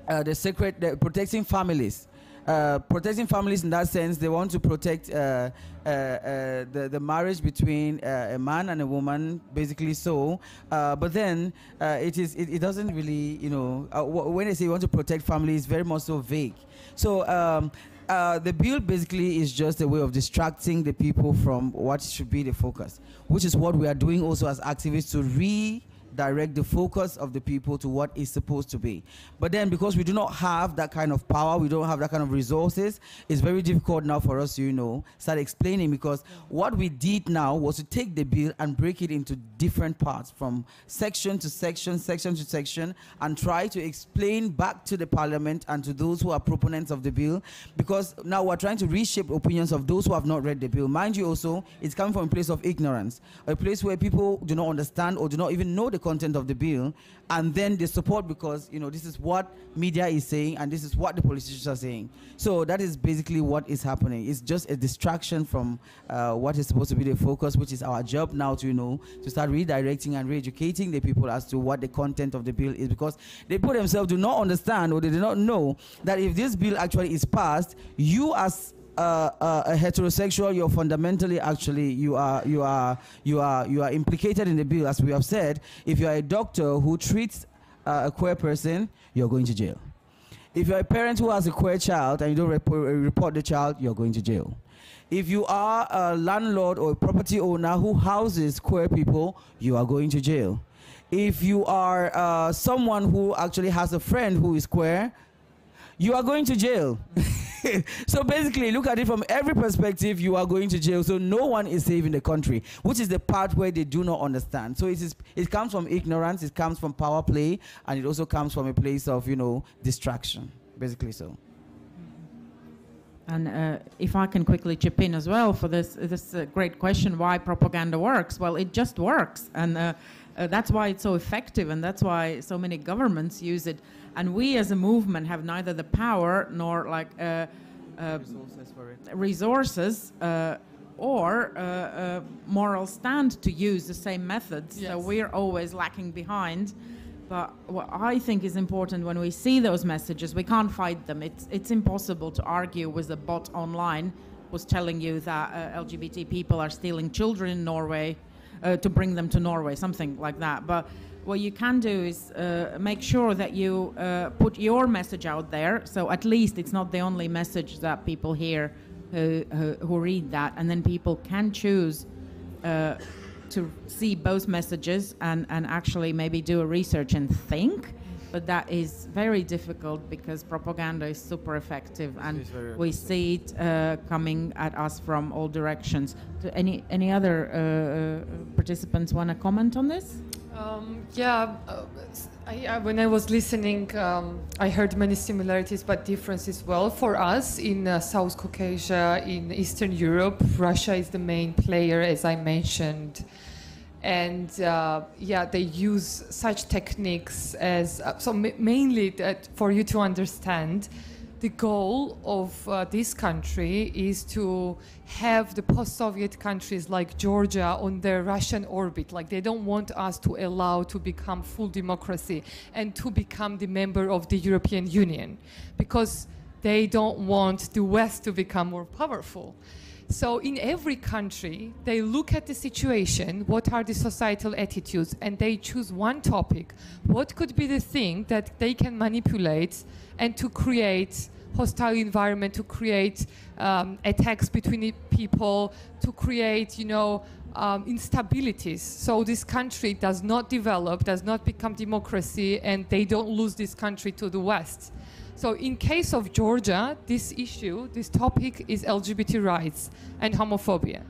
uh, the sacred, the, protecting families uh, protecting families in that sense, they want to protect uh, uh, uh the, the marriage between uh, a man and a woman, basically so. but then it is it, it, doesn't really, you know, when they say you want to protect families, very much so vague. So um, the bill basically is just a way of distracting the people from what should be the focus, which is what we are doing also as activists to re direct the focus of the people to what is supposed to be. But then because we do not have that kind of power, we don't have that kind of resources, it's very difficult now for us to, you know, start explaining because what we did now was to take the bill and break it into different parts from section to section, section to section, and try to explain back to the parliament and to those who are proponents of the bill because now we're trying to reshape opinions of those who have not read the bill. Mind you also, it's coming from a place of ignorance, a place where people do not understand or do not even know the content of the bill, and then they support because you know this is what media is saying and this is what the politicians are saying. So that is basically what is happening. It's just a distraction from uh, what is supposed to be the focus, which is our job now to you know to start redirecting and re-educating the people as to what the content of the bill is because they put themselves do not understand or they do not know that if this bill actually is passed, you as uh, uh, a heterosexual, you're fundamentally actually you are you are you are you are implicated in the bill, as we have said. If you are a doctor who treats uh, a queer person, you're going to jail. If you're a parent who has a queer child and you don't report, report the child, you're going to jail. If you are a landlord or a property owner who houses queer people, you are going to jail. If you are uh, someone who actually has a friend who is queer, you are going to jail. so basically, look at it from every perspective, you are going to jail. So no one is safe in the country, which is the part where they do not understand. So it, is, it comes from ignorance, it comes from power play, and it also comes from a place of, you know, distraction, basically so. And uh, if I can quickly chip in as well for this, this uh, great question, why propaganda works? Well, it just works, and uh, uh that's why it's so effective, and that's why so many governments use it. And we as a movement have neither the power nor like uh, uh, resources, resources uh, or uh, a moral stand to use the same methods. Yes. So we're always lacking behind. But what I think is important when we see those messages, we can't fight them. It's, it's impossible to argue with a bot online who's telling you that uh, LGBT people are stealing children in Norway uh, to bring them to Norway, something like that. But what you can do is uh, make sure that you uh, put your message out there. So at least it's not the only message that people hear who, who, who read that. And then people can choose uh, to see both messages and, and actually maybe do a research and think. But that is very difficult because propaganda is super effective and we see it uh, coming at us from all directions. Do any, any other uh, uh, participants want to comment on this? Um, yeah, uh, I, I, when I was listening, um, I heard many similarities but differences. Well, for us in uh, South Caucasia, in Eastern Europe, Russia is the main player, as I mentioned. And uh, yeah, they use such techniques as uh, so mainly that for you to understand the goal of uh, this country is to have the post-Soviet countries like Georgia on their Russian orbit. Like they don't want us to allow to become full democracy and to become the member of the European Union because they don't want the West to become more powerful. So in every country, they look at the situation, what are the societal attitudes, and they choose one topic. What could be the thing that they can manipulate and to create hostile environment, to create um, attacks between people, to create, you know, um, instabilities. So this country does not develop, does not become democracy, and they don't lose this country to the West. So in case of Georgia, this issue, this topic is LGBT rights and homophobia.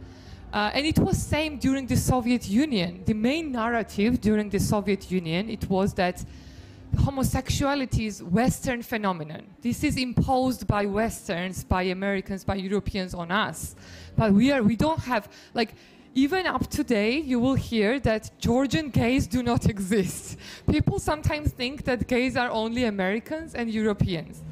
Uh, and it was same during the Soviet Union. The main narrative during the Soviet Union, it was that homosexuality is Western phenomenon. This is imposed by Westerns, by Americans, by Europeans on us. But we are we don't have like even up today, you will hear that Georgian gays do not exist. People sometimes think that gays are only Americans and Europeans.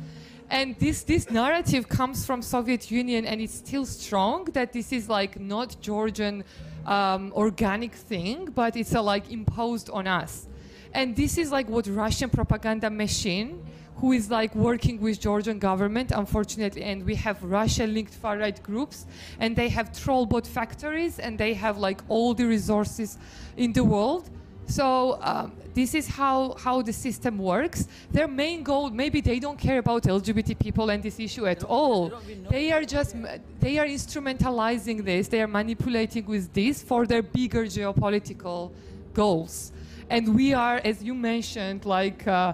And this, this narrative comes from Soviet Union and it's still strong that this is like not Georgian um, organic thing, but it's a, like imposed on us. And this is like what Russian propaganda machine who is like working with Georgian government, unfortunately, and we have Russia-linked far-right groups, and they have trollbot factories, and they have like all the resources in the world. So um, this is how, how the system works. Their main goal, maybe they don't care about LGBT people and this issue at all. They are just, they are instrumentalizing this. They are manipulating with this for their bigger geopolitical goals. And we are, as you mentioned, like. Uh, uh,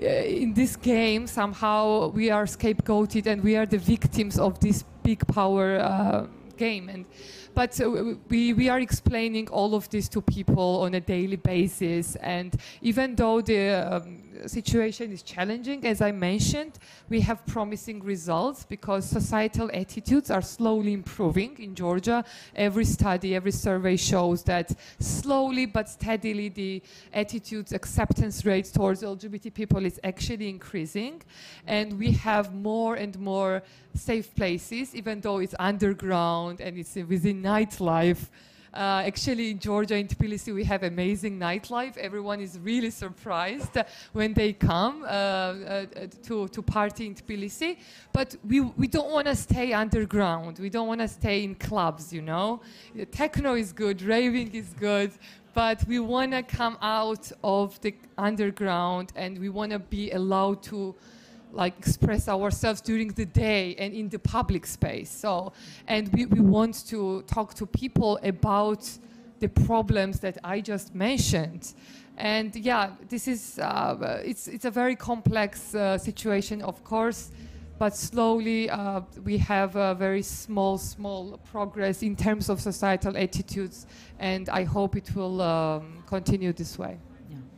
in this game somehow we are scapegoated and we are the victims of this big power uh, game. And but uh, we, we are explaining all of this to people on a daily basis. And even though the um, situation is challenging. As I mentioned, we have promising results because societal attitudes are slowly improving in Georgia. Every study, every survey shows that slowly but steadily the attitudes acceptance rates towards LGBT people is actually increasing. And we have more and more safe places, even though it's underground and it's within nightlife. Uh, actually, in Georgia, in Tbilisi, we have amazing nightlife. Everyone is really surprised when they come uh, uh, to, to party in Tbilisi. But we, we don't want to stay underground. We don't want to stay in clubs, you know. Techno is good, raving is good, but we want to come out of the underground and we want to be allowed to like express ourselves during the day and in the public space. So, and we, we want to talk to people about the problems that I just mentioned. And yeah, this is, uh, it's, it's a very complex uh, situation, of course, but slowly uh, we have a very small, small progress in terms of societal attitudes, and I hope it will um, continue this way.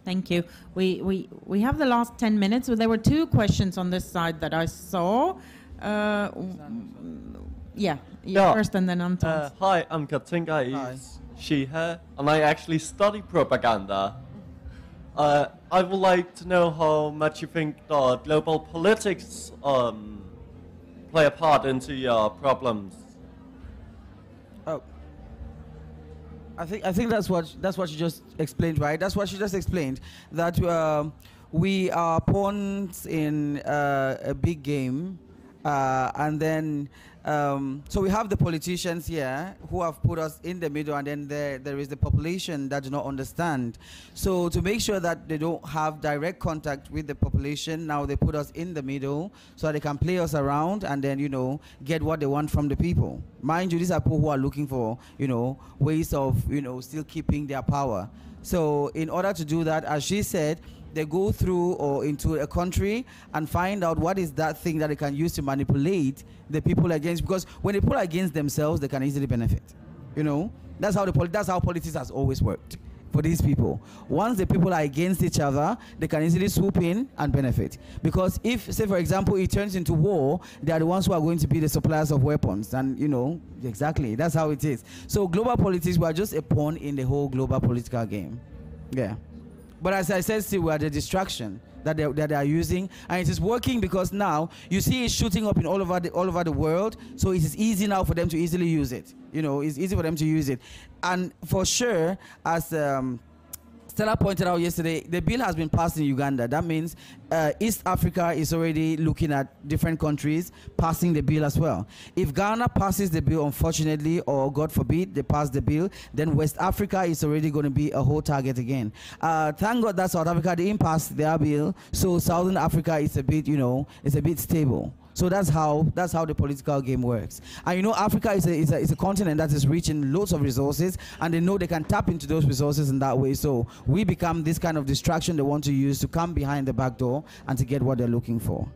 Thank you. We, we, we have the last 10 minutes. So there were two questions on this side that I saw. Uh, yeah, yeah, first and then Anton. Uh, hi, I'm Katinka. Is she, her, and I actually study propaganda. Uh, I would like to know how much you think the global politics um, play a part into your problems. I think I think that's what that's what you just explained, right? That's what she just explained. That uh, we are pawns in uh, a big game, uh, and then um, so we have the politicians here who have put us in the middle, and then there, there is the population that do not understand. So to make sure that they don't have direct contact with the population, now they put us in the middle so they can play us around and then, you know, get what they want from the people. Mind you, these are people who are looking for, you know, ways of, you know, still keeping their power. So in order to do that, as she said, they go through or into a country and find out what is that thing that they can use to manipulate the people against because when they pull against themselves they can easily benefit you know? That's how the poli- that's how politics has always worked for these people. Once the people are against each other they can easily swoop in and benefit. Because if say for example it turns into war they are the ones who are going to be the suppliers of weapons and you know exactly that's how it is. So global politics we are just a pawn in the whole global political game. Yeah but as I said, still, we are the distraction that they, that they are using, and it is working because now you see it shooting up in all over the all over the world. So it is easy now for them to easily use it. You know, it's easy for them to use it, and for sure, as um, Stella pointed out yesterday, the bill has been passed in Uganda. That means uh, East Africa is already looking at different countries passing the bill as well. If Ghana passes the bill, unfortunately, or God forbid, they pass the bill, then West Africa is already going to be a whole target again. Uh, thank God that South Africa didn't pass their bill, so Southern Africa is a bit, you know, it's a bit stable. So that's how that's how the political game works. And you know, Africa is a, is a, is a continent that is rich in loads of resources, and they know they can tap into those resources in that way. So we become this kind of distraction they want to use to come behind the back door and to get what they're looking for.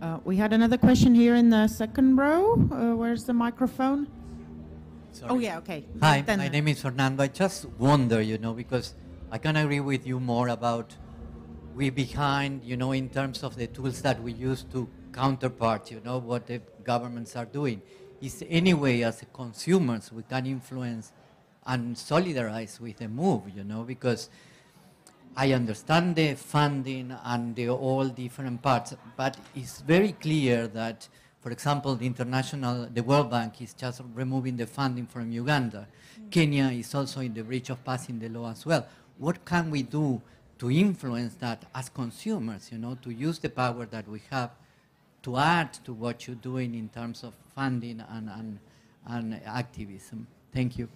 Uh, we had another question here in the second row. Uh, where's the microphone? Sorry. Oh yeah, okay. Hi, then my name is Fernando. I just wonder, you know, because I can agree with you more about we behind, you know, in terms of the tools that we use to counterpart, you know, what the governments are doing. Is any way as consumers we can influence and solidarize with the move, you know, because I understand the funding and the all different parts, but it's very clear that, for example, the international, the World Bank is just removing the funding from Uganda. Mm. Kenya is also in the breach of passing the law as well. What can we do to influence that as consumers, you know, to use the power that we have to add to what you're doing in terms of funding and, and, and activism. Thank you.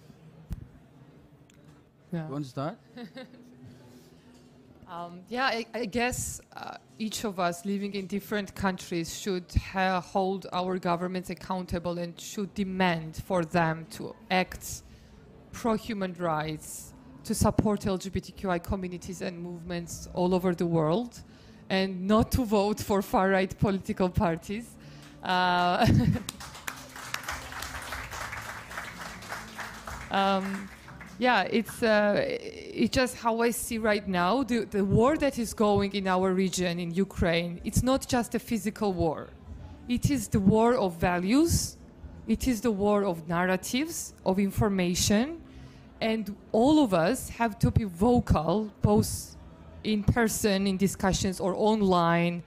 Yeah. You want to start? um, yeah, I, I guess uh, each of us living in different countries should hold our governments accountable and should demand for them to act pro human rights to support LGBTQI communities and movements all over the world and not to vote for far right political parties. Uh, um, yeah, it's uh, it's just how I see right now the the war that is going in our region in Ukraine. It's not just a physical war; it is the war of values, it is the war of narratives, of information, and all of us have to be vocal, both in person in discussions or online.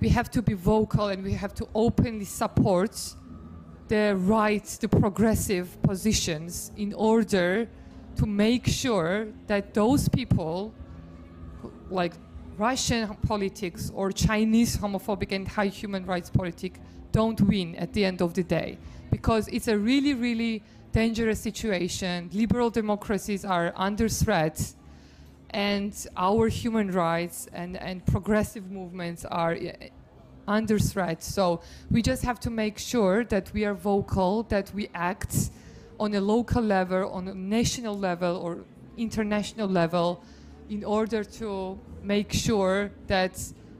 We have to be vocal and we have to openly support the right, the progressive positions in order to make sure that those people, like Russian politics or Chinese homophobic and high human rights politics, don't win at the end of the day. Because it's a really, really dangerous situation. Liberal democracies are under threat, and our human rights and, and progressive movements are eh, under threat. So we just have to make sure that we are vocal, that we act on a local level, on a national level, or international level in order to make sure that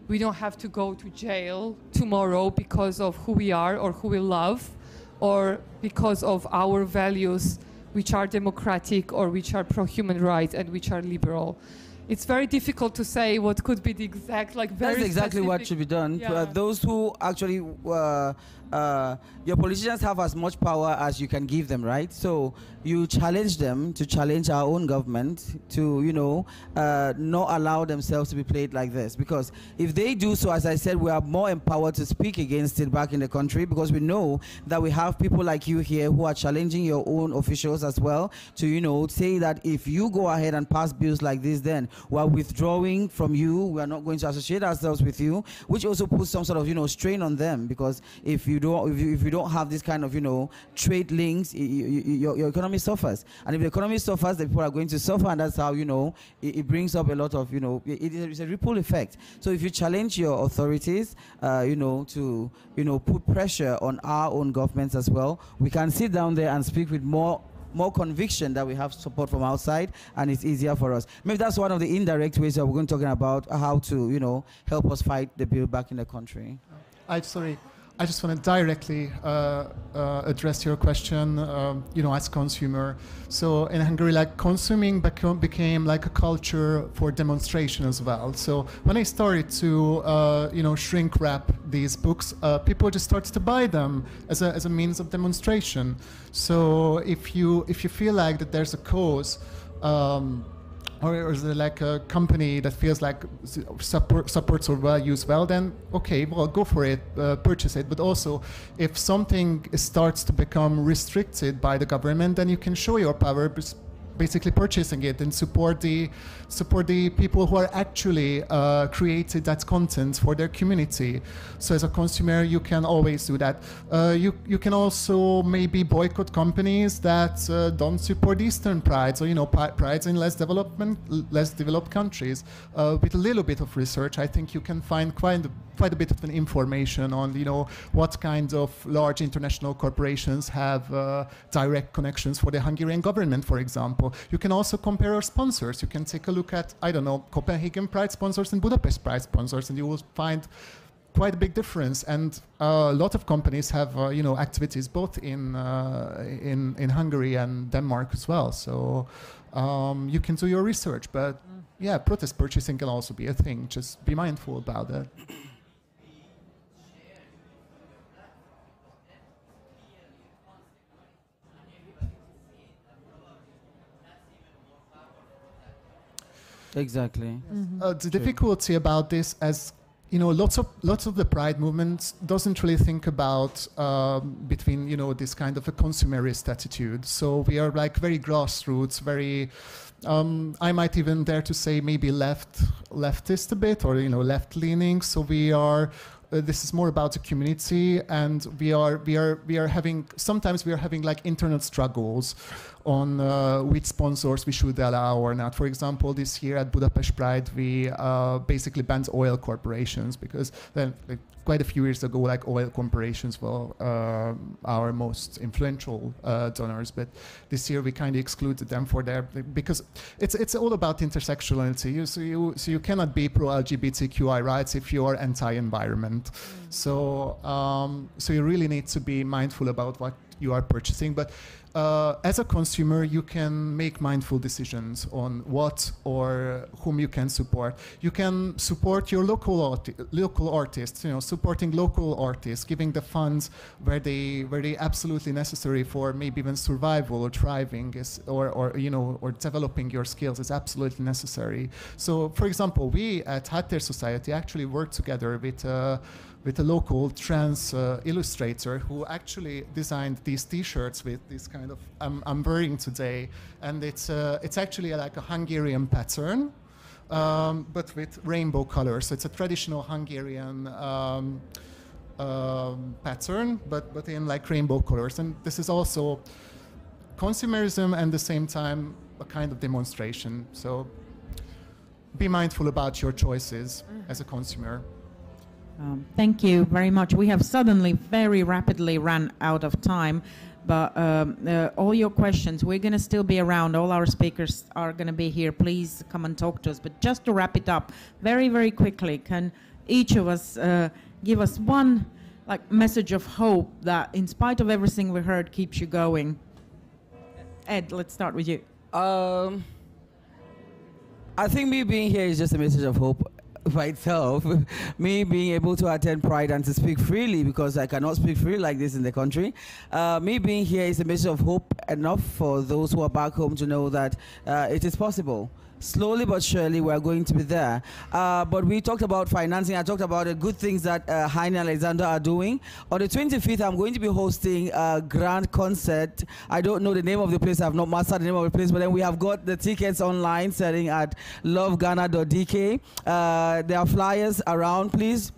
we don't have to go to jail tomorrow because of who we are or who we love or because of our values which are democratic or which are pro human rights and which are liberal it's very difficult to say what could be the exact like very That's exactly what should be done. Yeah. Uh, those who actually, uh, uh, your politicians have as much power as you can give them, right? So you challenge them to challenge our own government to, you know, uh, not allow themselves to be played like this. Because if they do so, as I said, we are more empowered to speak against it back in the country because we know that we have people like you here who are challenging your own officials as well to, you know, say that if you go ahead and pass bills like this, then we're withdrawing from you. We are not going to associate ourselves with you, which also puts some sort of, you know, strain on them because if you don't, if you, if you don't have this kind of, you know, trade links, y- y- y- your, your economy suffers. And if the economy suffers, the people are going to suffer, and that's how, you know, it, it brings up a lot of, you know, it, it's a ripple effect. So if you challenge your authorities, uh, you know, to, you know, put pressure on our own governments as well, we can sit down there and speak with more more conviction that we have support from outside and it's easier for us. Maybe that's one of the indirect ways that we're going to talking about how to, you know, help us fight the bill back in the country. I'm sorry. I just want to directly uh, uh, address your question. Um, you know, as consumer. So in Hungary, like consuming became like a culture for demonstration as well. So when I started to, uh, you know, shrink wrap these books, uh, people just started to buy them as a, as a means of demonstration. So if you if you feel like that there's a cause. Um, or is it like a company that feels like support, supports our values well, then okay, well, go for it, uh, purchase it. But also, if something starts to become restricted by the government, then you can show your power, basically purchasing it and support the support the people who are actually uh, created that content for their community. So as a consumer, you can always do that. Uh, you you can also maybe boycott companies that uh, don't support Eastern prides or you know prides in less development less developed countries. Uh, with a little bit of research, I think you can find quite a, quite a bit of information on you know what kind of large international corporations have uh, direct connections for the Hungarian government, for example. You can also compare our sponsors. You can take a look at I don't know Copenhagen Pride sponsors and Budapest Pride sponsors, and you will find quite a big difference. And uh, a lot of companies have uh, you know activities both in uh, in in Hungary and Denmark as well. So um, you can do your research, but yeah, protest purchasing can also be a thing. Just be mindful about that. Exactly. Uh, the difficulty about this, as you know, lots of lots of the pride movement doesn't really think about um, between you know this kind of a consumerist attitude. So we are like very grassroots, very. Um, I might even dare to say maybe left leftist a bit, or you know left leaning. So we are. Uh, this is more about the community, and we are we are we are having sometimes we are having like internal struggles on uh, which sponsors we should allow or not. For example, this year at Budapest Pride, we uh, basically banned oil corporations because then, like, quite a few years ago, like oil corporations were uh, our most influential uh, donors. But this year, we kind of excluded them for their because it's it's all about intersectionality. You, so you so you cannot be pro LGBTQI rights if you are anti-environment. So um, so you really need to be mindful about what you are purchasing, but uh, as a consumer, you can make mindful decisions on what or whom you can support. You can support your local arti- local artists. You know, supporting local artists, giving the funds where they where they absolutely necessary for maybe even survival or thriving is or, or you know or developing your skills is absolutely necessary. So, for example, we at Háttér Society actually work together with. Uh, with a local trans uh, illustrator who actually designed these T-shirts with this kind of I'm, I'm wearing today, and it's uh, it's actually like a Hungarian pattern, um, but with rainbow colors. So it's a traditional Hungarian. Um, um, pattern, but but in like rainbow colors, and this is also consumerism and at the same time a kind of demonstration. So be mindful about your choices mm-hmm. as a consumer. Um, thank you very much. We have suddenly very rapidly run out of time, but um, uh, all your questions, we're going to still be around. All our speakers are going to be here. Please come and talk to us. But just to wrap it up, very, very quickly, can each of us uh, give us one like message of hope that, in spite of everything we heard, keeps you going? Ed, let's start with you. Um, I think me being here is just a message of hope by itself, me being able to attend Pride and to speak freely because I cannot speak freely like this in the country. Uh, me being here is a message of hope enough for those who are back home to know that uh, it is possible slowly but surely we're going to be there. Uh, but we talked about financing. I talked about the good things that uh, Heine and Alexander are doing. On the 25th, I'm going to be hosting a grand concert. I don't know the name of the place. I've not mastered the name of the place, but then we have got the tickets online selling at loveghana.dk. Uh, there are flyers around. Please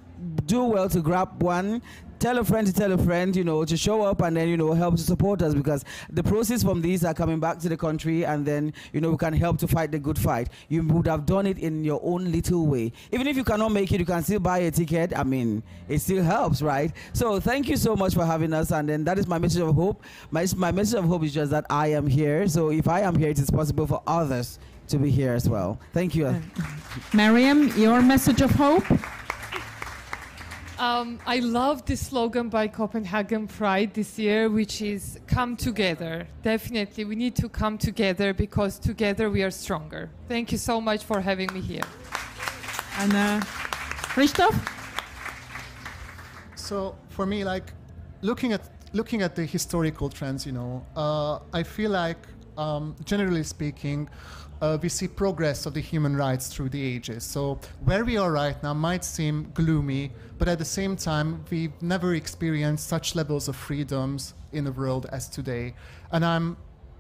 do well to grab one tell a friend to tell a friend, you know, to show up and then, you know, help to support us because the proceeds from these are coming back to the country and then, you know, we can help to fight the good fight. You would have done it in your own little way. Even if you cannot make it, you can still buy a ticket. I mean, it still helps, right? So thank you so much for having us. And then that is my message of hope. My, my message of hope is just that I am here. So if I am here, it is possible for others to be here as well. Thank you. Mariam, your message of hope? Um, I love the slogan by Copenhagen Pride this year, which is come together. Definitely, we need to come together because together we are stronger. Thank you so much for having me here. And uh, Christoph? So, for me, like looking at looking at the historical trends, you know, uh, I feel like, um, generally speaking, uh, we see progress of the human rights through the ages. So where we are right now might seem gloomy, but at the same time, we've never experienced such levels of freedoms in the world as today. And I'm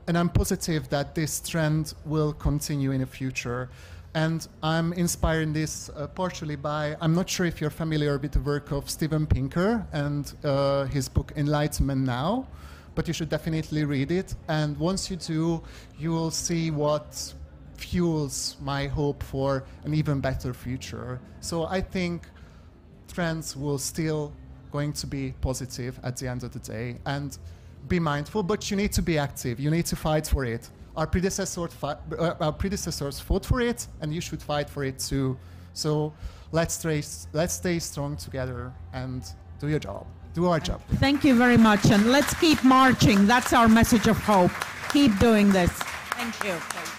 and I'm positive that this trend will continue in the future. And I'm inspiring this uh, partially by, I'm not sure if you're familiar with the work of Steven Pinker and uh, his book Enlightenment Now, but you should definitely read it. And once you do, you will see what fuels my hope for an even better future. So I think trends will still going to be positive at the end of the day and be mindful, but you need to be active. You need to fight for it. Our predecessors, fi- uh, our predecessors fought for it, and you should fight for it too. So let's stay, let's stay strong together and do your job. Do our job. Thank you very much, and let's keep marching. That's our message of hope. Keep doing this. Thank you.